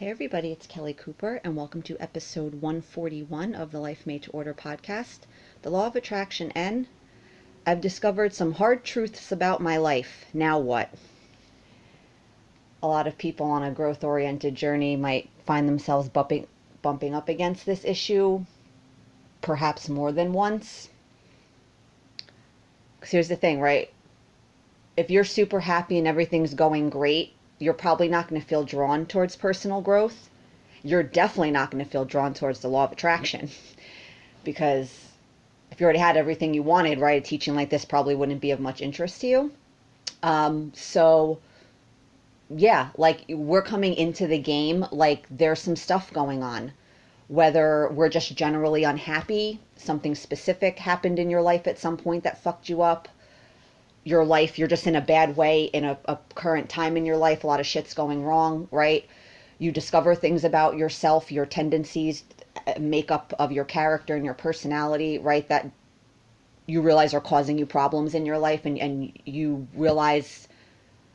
Hey, everybody, it's Kelly Cooper, and welcome to episode 141 of the Life Made to Order podcast. The Law of Attraction, and I've discovered some hard truths about my life. Now what? A lot of people on a growth oriented journey might find themselves bumping, bumping up against this issue perhaps more than once. Because here's the thing, right? If you're super happy and everything's going great, you're probably not going to feel drawn towards personal growth. You're definitely not going to feel drawn towards the law of attraction because if you already had everything you wanted, right, a teaching like this probably wouldn't be of much interest to you. Um, so, yeah, like we're coming into the game like there's some stuff going on. Whether we're just generally unhappy, something specific happened in your life at some point that fucked you up, your life, you're just in a bad way in a, a current time in your life, a lot of shit's going wrong, right? You discover things about yourself, your tendencies, uh, makeup of your character and your personality, right? That you realize are causing you problems in your life and, and you realize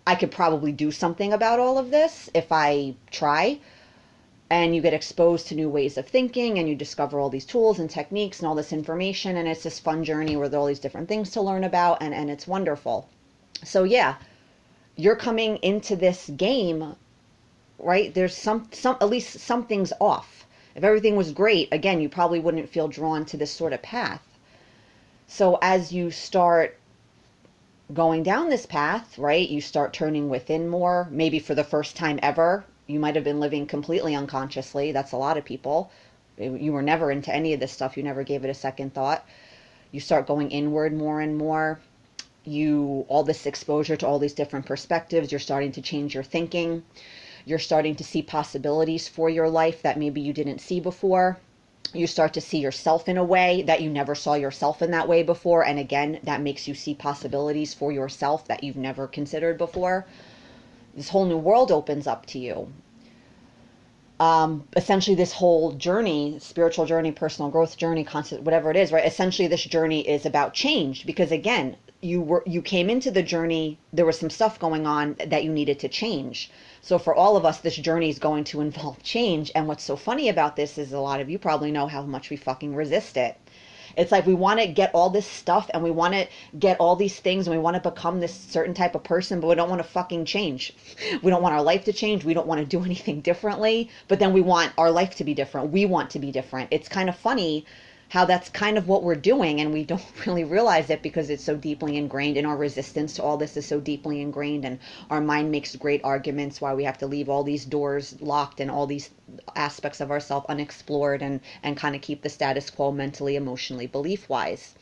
I could probably do something about all of this if I try and you get exposed to new ways of thinking and you discover all these tools and techniques and all this information and it's this fun journey where there are all these different things to learn about and, and it's wonderful. So yeah you're coming into this game right? There's some some at least something's off. If everything was great again you probably wouldn't feel drawn to this sort of path. So as you start going down this path right you start turning within more maybe for the first time ever you might have been living completely unconsciously. That's a lot of people. You were never into any of this stuff. You never gave it a second thought. You start going inward more and more. You, all this exposure to all these different perspectives, you're starting to change your thinking. You're starting to see possibilities for your life that maybe you didn't see before. You start to see yourself in a way that you never saw yourself in that way before. And again, that makes you see possibilities for yourself that you've never considered before this whole new world opens up to you. Um, essentially, this whole journey, spiritual journey, personal growth journey, constant, whatever it is, right? Essentially, this journey is about change because again, you were you came into the journey. There was some stuff going on that you needed to change. So for all of us, this journey is going to involve change. And what's so funny about this is a lot of you probably know how much we fucking resist it. It's like we want to get all this stuff and we want to get all these things and we want to become this certain type of person, but we don't want to fucking change. We don't want our life to change. We don't want to do anything differently, but then we want our life to be different. We want to be different. It's kind of funny how that's kind of what we're doing and we don't really realize it because it's so deeply ingrained in our resistance to all this is so deeply ingrained and our mind makes great arguments why we have to leave all these doors locked and all these aspects of ourself unexplored and and kind of keep the status quo mentally emotionally belief wise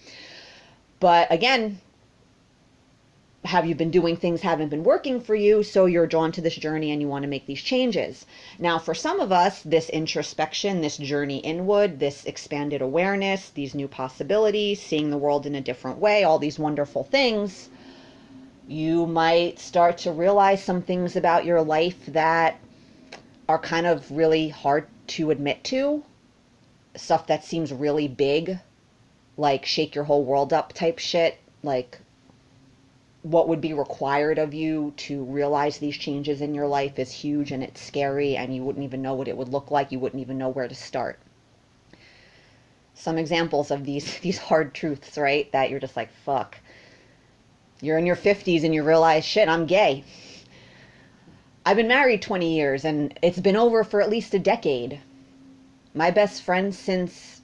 but again have you been doing things haven't been working for you so you're drawn to this journey and you want to make these changes. Now for some of us this introspection this journey inward this expanded awareness these new possibilities seeing the world in a different way all these wonderful things you might start to realize some things about your life that are kind of really hard to admit to. Stuff that seems really big like shake your whole world up type shit like what would be required of you to realize these changes in your life is huge and it's scary and you wouldn't even know what it would look like you wouldn't even know where to start some examples of these these hard truths right that you're just like fuck you're in your 50s and you realize shit i'm gay i've been married 20 years and it's been over for at least a decade my best friend since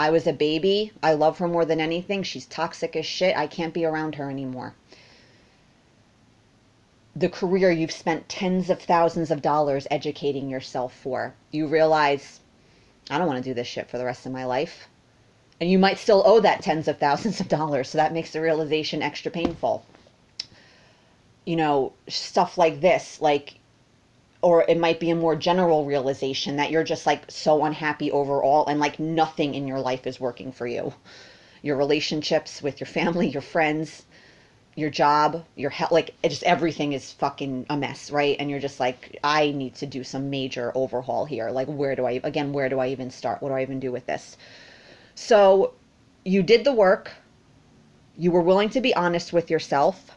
I was a baby. I love her more than anything. She's toxic as shit. I can't be around her anymore the career you've spent tens of thousands of dollars educating yourself for. You realize, I don't want to do this shit for the rest of my life. And you might still owe that tens of thousands of dollars. So that makes the realization extra painful. You know, stuff like this, like, or it might be a more general realization that you're just like so unhappy overall and like nothing in your life is working for you. Your relationships with your family, your friends, your job, your health, like just everything is fucking a mess, right? And you're just like, I need to do some major overhaul here. Like, where do I, again, where do I even start? What do I even do with this? So you did the work. You were willing to be honest with yourself.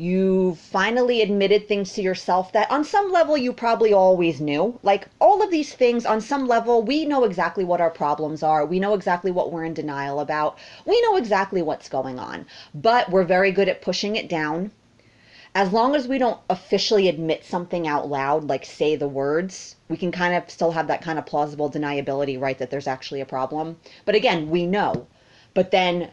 You finally admitted things to yourself that on some level you probably always knew. Like all of these things, on some level, we know exactly what our problems are. We know exactly what we're in denial about. We know exactly what's going on. But we're very good at pushing it down. As long as we don't officially admit something out loud, like say the words, we can kind of still have that kind of plausible deniability, right? That there's actually a problem. But again, we know. But then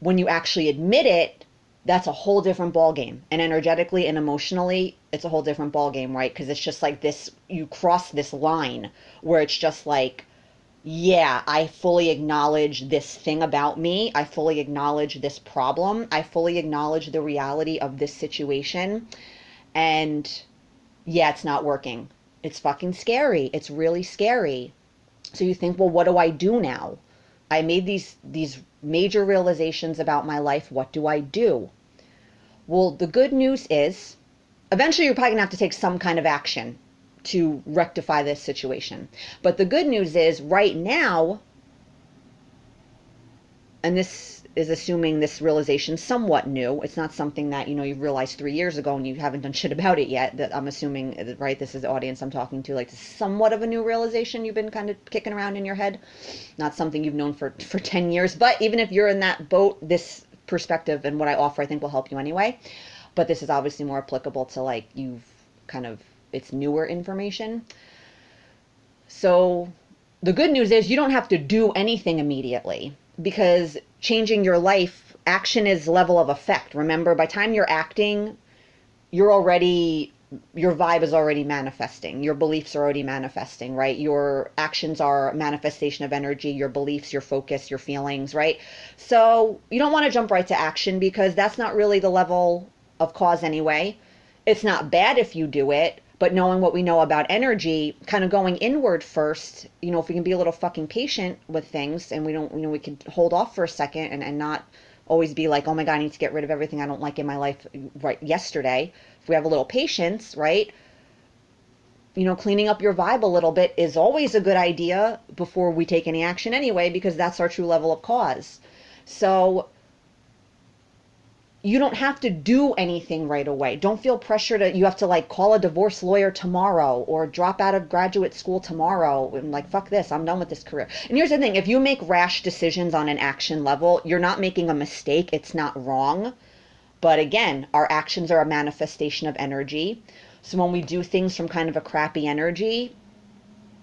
when you actually admit it, that's a whole different ball game and energetically and emotionally it's a whole different ball game right? Because it's just like this you cross this line where it's just like yeah i fully acknowledge this thing about me. I fully acknowledge this problem. I fully acknowledge the reality of this situation. And yeah it's not working. It's fucking scary. It's really scary. So you think well what do i do now? I made these these major realizations about my life. What do i do well, the good news is eventually you're probably going to have to take some kind of action to rectify this situation. But the good news is right now, and this is assuming this realization somewhat new. It's not something that, you know, you realized three years ago and you haven't done shit about it yet. That I'm assuming, right? This is the audience I'm talking to. Like, somewhat of a new realization you've been kind of kicking around in your head. Not something you've known for, for 10 years. But even if you're in that boat, this perspective and what I offer, I think will help you anyway. But this is obviously more applicable to like you've kind of, it's newer information. So the good news is you don't have to do anything immediately because changing your life, action is level of effect. Remember, by time you're acting, you're already your vibe is already manifesting. Your beliefs are already manifesting, right? Your actions are manifestation of energy, your beliefs, your focus, your feelings, right? So you don't want to jump right to action because that's not really the level of cause anyway. It's not bad if you do it, but knowing what we know about energy, kind of going inward first, you know, if we can be a little fucking patient with things and we don't, you know, we can hold off for a second and, and not always be like, oh my God, I need to get rid of everything I don't like in my life right yesterday if we have a little patience, right? You know, cleaning up your vibe a little bit is always a good idea before we take any action anyway, because that's our true level of cause. So you don't have to do anything right away. Don't feel pressure to you have to like call a divorce lawyer tomorrow or drop out of graduate school tomorrow and like fuck this, I'm done with this career. And here's the thing, if you make rash decisions on an action level, you're not making a mistake, it's not wrong. But again, our actions are a manifestation of energy. So when we do things from kind of a crappy energy,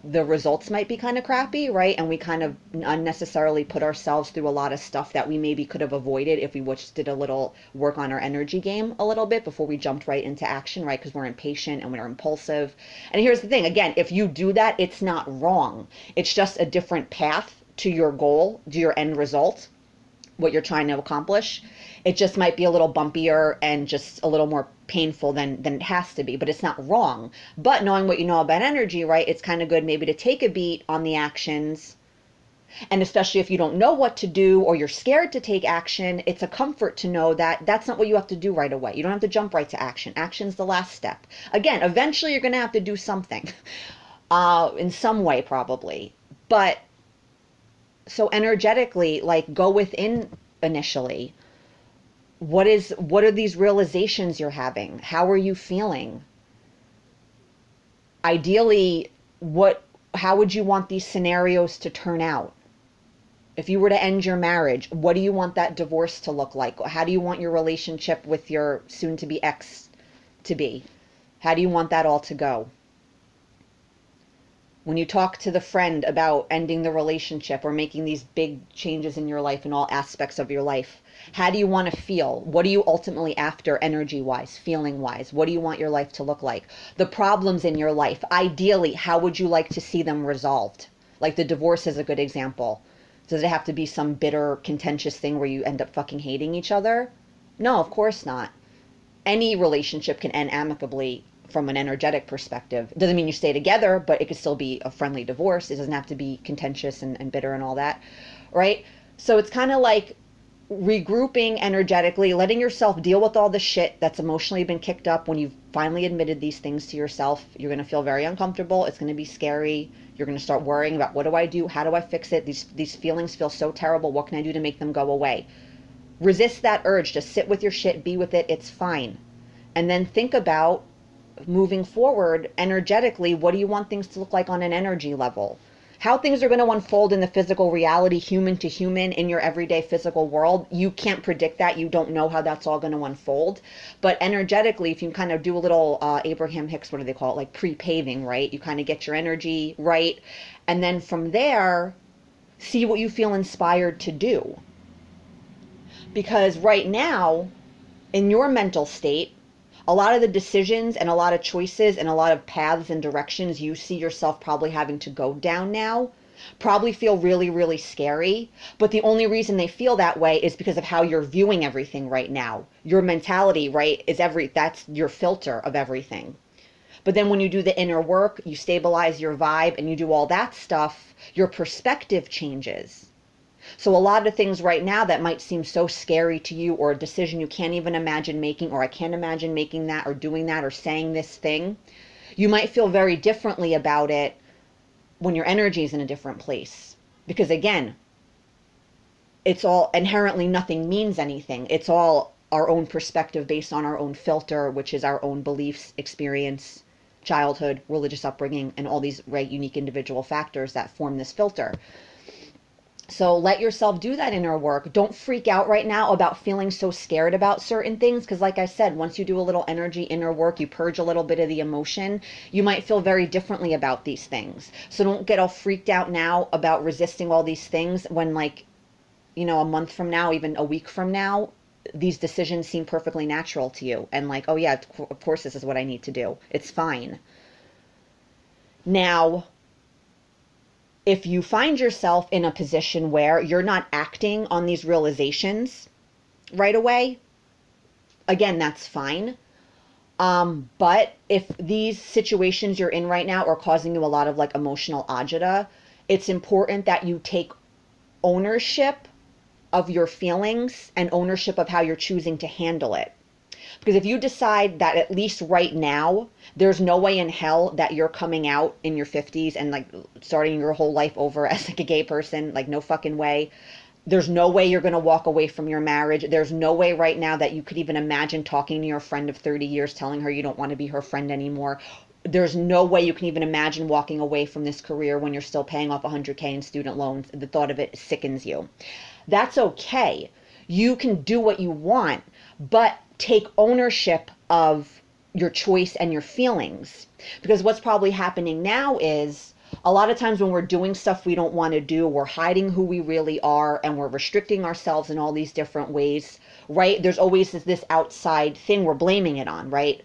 the results might be kind of crappy, right? And we kind of unnecessarily put ourselves through a lot of stuff that we maybe could have avoided if we just did a little work on our energy game a little bit before we jumped right into action, right? Because we're impatient and we're impulsive. And here's the thing again, if you do that, it's not wrong. It's just a different path to your goal, to your end result, what you're trying to accomplish. It just might be a little bumpier and just a little more painful than than it has to be, but it's not wrong. But knowing what you know about energy, right, it's kind of good maybe to take a beat on the actions. And especially if you don't know what to do or you're scared to take action, it's a comfort to know that that's not what you have to do right away. You don't have to jump right to action. Action's the last step. Again, eventually you're going to have to do something uh, in some way, probably. But so energetically, like go within initially what is what are these realizations you're having? How are you feeling? Ideally what how would you want these scenarios to turn out? If you were to end your marriage what do you want that divorce to look like? How do you want your relationship with your soon to be ex to be? How do you want that all to go when you talk to the friend about ending the relationship or making these big changes in your life in all aspects of your life how do you want to feel? What are you ultimately after energy wise, feeling wise? What do you want your life to look like? The problems in your life, ideally, how would you like to see them resolved? Like the divorce is a good example. Does it have to be some bitter, contentious thing where you end up fucking hating each other? No, of course not. Any relationship can end amicably from an energetic perspective. It doesn't mean you stay together, but it could still be a friendly divorce. It doesn't have to be contentious and, and bitter and all that, right? So it's kind of like regrouping energetically, letting yourself deal with all the shit that's emotionally been kicked up when you've finally admitted these things to yourself. You're going to feel very uncomfortable. It's going to be scary. You're going to start worrying about what do I do? How do I fix it? These these feelings feel so terrible. What can I do to make them go away? Resist that urge to sit with your shit, be with it. It's fine. and then think about moving forward energetically what do you want things to look like on an energy level how things are going to unfold in the physical reality, human to human, in your everyday physical world, you can't predict that. You don't know how that's all going to unfold. But energetically, if you kind of do a little uh, Abraham Hicks, what do they call it? Like pre paving, right? You kind of get your energy right. And then from there, see what you feel inspired to do. Because right now, in your mental state, a lot of the decisions and a lot of choices and a lot of paths and directions you see yourself probably having to go down now probably feel really, really scary. But the only reason they feel that way is because of how you're viewing everything right now. Your mentality, right, is every that's your filter of everything. But then when you do the inner work, you stabilize your vibe and you do all that stuff, your perspective changes. So, a lot of things right now that might seem so scary to you, or a decision you can't even imagine making, or I can't imagine making that, or doing that, or saying this thing, you might feel very differently about it when your energy is in a different place. Because again, it's all inherently nothing means anything. It's all our own perspective based on our own filter, which is our own beliefs, experience, childhood, religious upbringing, and all these right unique individual factors that form this filter. So let yourself do that inner work. Don't freak out right now about feeling so scared about certain things because like I said, once you do a little energy inner work, you purge a little bit of the emotion, you might feel very differently about these things. So don't get all freaked out now about resisting all these things when like you know, a month from now, even a week from now, these decisions seem perfectly natural to you and like, oh yeah, of course this is what I need to do. It's fine. Now, if you find yourself in a position where you're not acting on these realizations right away, again, that's fine. Um, but if these situations you're in right now are causing you a lot of like emotional agita, it's important that you take ownership of your feelings and ownership of how you're choosing to handle it. Because if you decide that at least right now, there's no way in hell that you're coming out in your 50s and like starting your whole life over as like a gay person, like no fucking way. There's no way you're going to walk away from your marriage. There's no way right now that you could even imagine talking to your friend of 30 years, telling her you don't want to be her friend anymore. There's no way you can even imagine walking away from this career when you're still paying off 100K in student loans. The thought of it sickens you. That's okay. You can do what you want, but take ownership of your choice and your feelings. Because what's probably happening now is a lot of times when we're doing stuff we don't want to do, we're hiding who we really are and we're restricting ourselves in all these different ways, right? There's always this, outside thing we're blaming it on, right?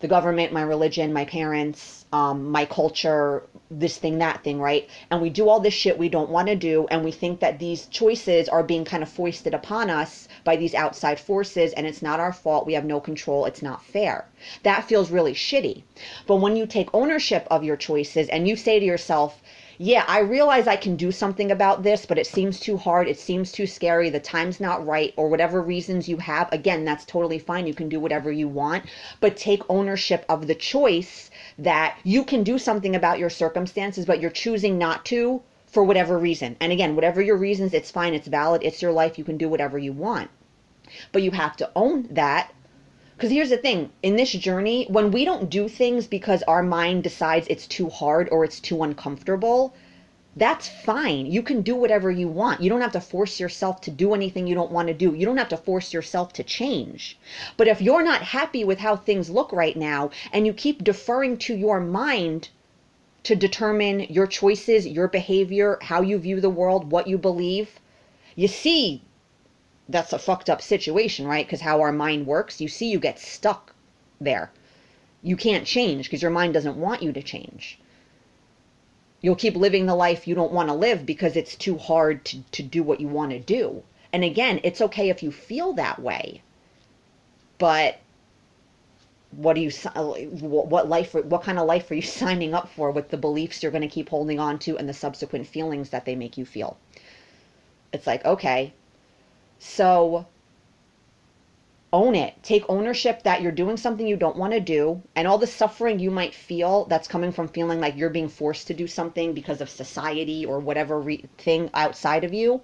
The government, my religion, my parents, um, my culture, this thing, that thing, right? And we do all this shit we don't want to do, and we think that these choices are being kind of foisted upon us by these outside forces, and it's not our fault. We have no control. It's not fair. That feels really shitty. But when you take ownership of your choices and you say to yourself, yeah, I realize I can do something about this, but it seems too hard. It seems too scary. The time's not right, or whatever reasons you have. Again, that's totally fine. You can do whatever you want, but take ownership of the choice that you can do something about your circumstances, but you're choosing not to for whatever reason. And again, whatever your reasons, it's fine, it's valid, it's your life, you can do whatever you want. But you have to own that. Because here's the thing in this journey, when we don't do things because our mind decides it's too hard or it's too uncomfortable, that's fine. You can do whatever you want. You don't have to force yourself to do anything you don't want to do. You don't have to force yourself to change. But if you're not happy with how things look right now and you keep deferring to your mind to determine your choices, your behavior, how you view the world, what you believe, you see that's a fucked up situation, right? Because how our mind works, you see you get stuck there. You can't change because your mind doesn't want you to change you'll keep living the life you don't want to live because it's too hard to, to do what you want to do. And again, it's okay if you feel that way. But what do you uh, what life what kind of life are you signing up for with the beliefs you're going to keep holding on to and the subsequent feelings that they make you feel? It's like, okay. So own it. Take ownership that you're doing something you don't want to do, and all the suffering you might feel that's coming from feeling like you're being forced to do something because of society or whatever re- thing outside of you,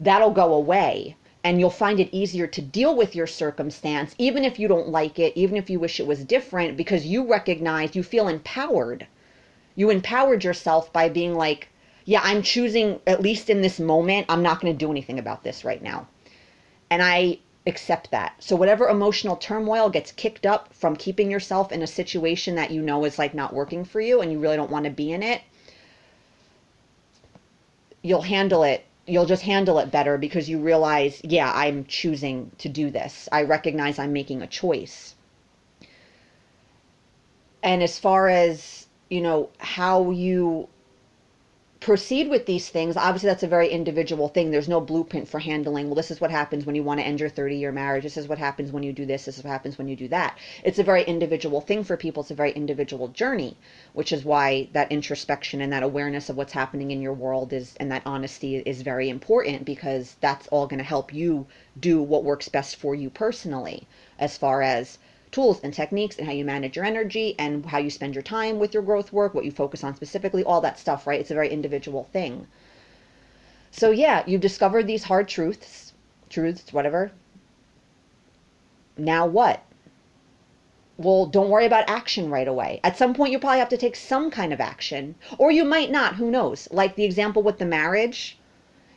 that'll go away and you'll find it easier to deal with your circumstance, even if you don't like it, even if you wish it was different, because you recognize you feel empowered. You empowered yourself by being like, yeah, I'm choosing, at least in this moment, I'm not going to do anything about this right now. And I accept that. So, whatever emotional turmoil gets kicked up from keeping yourself in a situation that you know is like not working for you and you really don't want to be in it, you'll handle it you'll just handle it better because you realize, yeah, I'm choosing to do this. I recognize I'm making a choice. And as far as, you know, how you proceed with these things, obviously that's a very individual thing. There's no blueprint for handling, well, this is what happens when you want to end your 30 year marriage. This is what happens when you do this. This is what happens when you do that. It's a very individual thing for people. It's a very individual journey, which is why that introspection and that awareness of what's happening in your world is, and that honesty is very important because that's all going to help you do what works best for you personally as far as tools and techniques and how you manage your energy and how you spend your time with your growth work, what you focus on specifically, all that stuff, right? It's a very individual thing. So, yeah, you've discovered these hard truths, truths, whatever. Now what? Well, don't worry about action right away. At some point, you probably have to take some kind of action, or you might not, who knows? Like the example with the marriage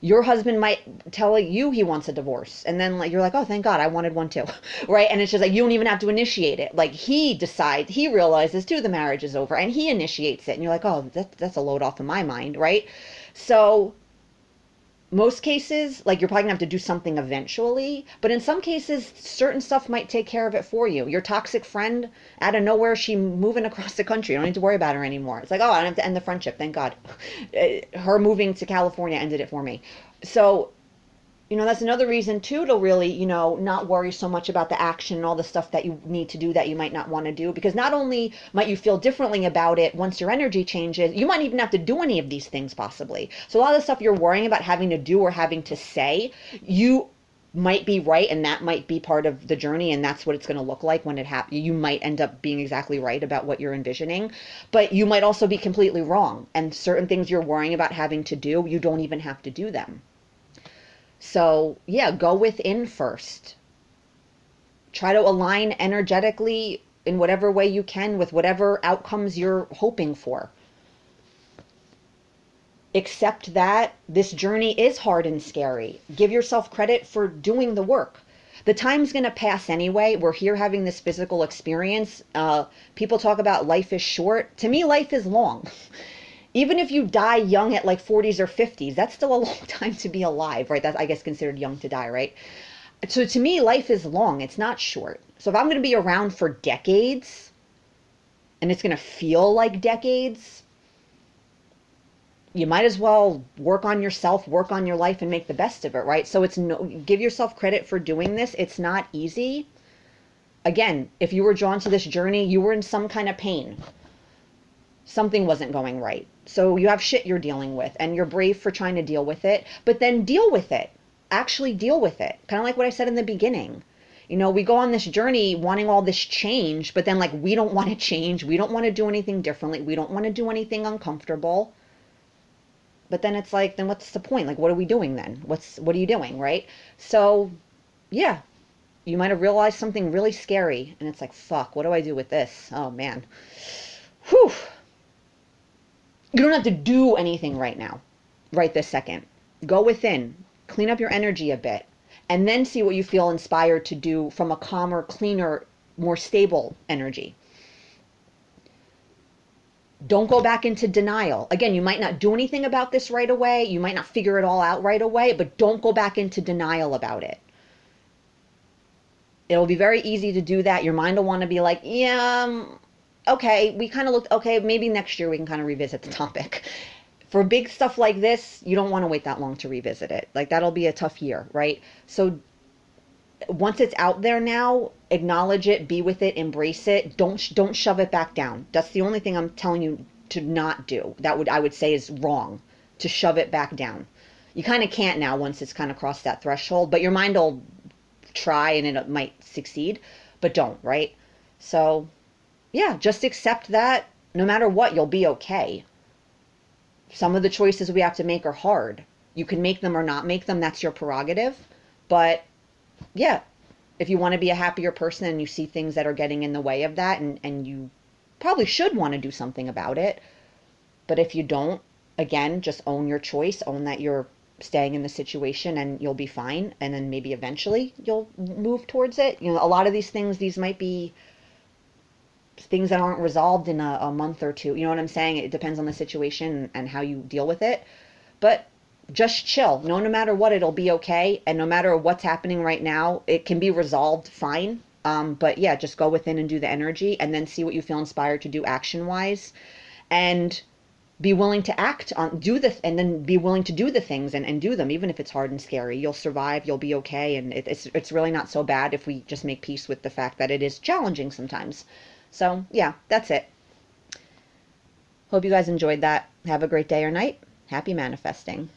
your husband might tell you he wants a divorce and then like you're like oh thank god i wanted one too. Right? And it's just like you don't even have to initiate it. Like he decides he realizes too the marriage is over and he initiates it and you're like oh that, that's a load off of my mind right? So most cases, like you're probably gonna have to do something eventually, but in some cases, certain stuff might take care of it for you. Your toxic friend, out of nowhere, she moving across the country. You don't need to worry about her anymore. It's like, oh, I don't have to end the friendship. Thank God. her moving to California ended it for me. So you know that's another reason too to really you know not worry so much about the action and all the stuff that you need to do that you might not want to do. Because not only might you feel differently about it once your energy changes you might even have to do any of these things possibly. So a lot of the stuff you're worrying about having to do or having to say you might be right and that might be part of the journey and that's what it's going to look like when it happens you might end up being exactly right about what you're envisioning. But you might also be completely wrong and certain things you're worrying about having to do you don't even have to do them so, yeah, go within first. Try to align energetically in whatever way you can with whatever outcomes you're hoping for. Accept that this journey is hard and scary. Give yourself credit for doing the work. The time's going to pass anyway. We're here having this physical experience. Uh, people talk about life is short. To me, life is long. even if you die young at like 40s or 50s, that's still a long time to be alive, right? That's, I guess, considered young to die, right? So to me, life is long, it's not short. So if I'm going to be around for decades and it's going to feel like decades, you might as well work on yourself, work on your life, and make the best of it, right? So it's no, give yourself credit for doing this. It's not easy. Again, if you were drawn to this journey, you were in some kind of pain. Something wasn't going right so you have shit you're dealing with and you're brave for trying to deal with it, but then deal with it. Actually deal with it. Kind of like what I said in the beginning. You know, we go on this journey wanting all this change, but then like we don't want to change. We don't want to do anything differently. We don't want to do anything uncomfortable. But then it's like, then what's the point? Like, what are we doing then? What's, what are you doing? Right. So yeah, you might have realized something really scary and it's like, fuck, what do I do with this? Oh man. Whew you don't have to do anything right now, right this second. Go within, clean up your energy a bit, and then see what you feel inspired to do from a calmer, cleaner, more stable energy. Don't go back into denial. Again, you might not do anything about this right away. You might not figure it all out right away, but don't go back into denial about it. It'll be very easy to do that. Your mind will want to be like, yeah, um, okay, we kind of looked, okay, maybe next year we can kind of revisit the topic. For big stuff like this, you don't want to wait that long to revisit it. Like that'll be a tough year, right? So once it's out there now, acknowledge it, be with it, embrace it. Don't don't shove it back down. That's the only thing I'm telling you to not do. That would I would say is wrong to shove it back down. You kind of can't now once it's kind of crossed that threshold, but your mind will try and it might succeed, but don't, right? So yeah, just accept that no matter what, you'll be okay. Some of the choices we have to make are hard. You can make them or not make them, that's your prerogative. But yeah, if you want to be a happier person and you see things that are getting in the way of that and, and you probably should want to do something about it. But if you don't, again, just own your choice, own that you're staying in the situation and you'll be fine and then maybe eventually you'll move towards it. You know, a lot of these things these might be things that aren't resolved in a, a month or two. You know what I'm saying? It depends on the situation and how you deal with it. But just chill. No, no matter what, it'll be okay. And no matter what's happening right now, it can be resolved fine. Um, but yeah, just go within and do the energy and then see what you feel inspired to do action wise. And be willing to act on do the and then be willing to do the things and, and do them even if it's hard and scary you'll survive you'll be okay and it, it's it's really not so bad if we just make peace with the fact that it is challenging sometimes so yeah that's it. Hope you guys enjoyed that. Have a great day or night. Happy manifesting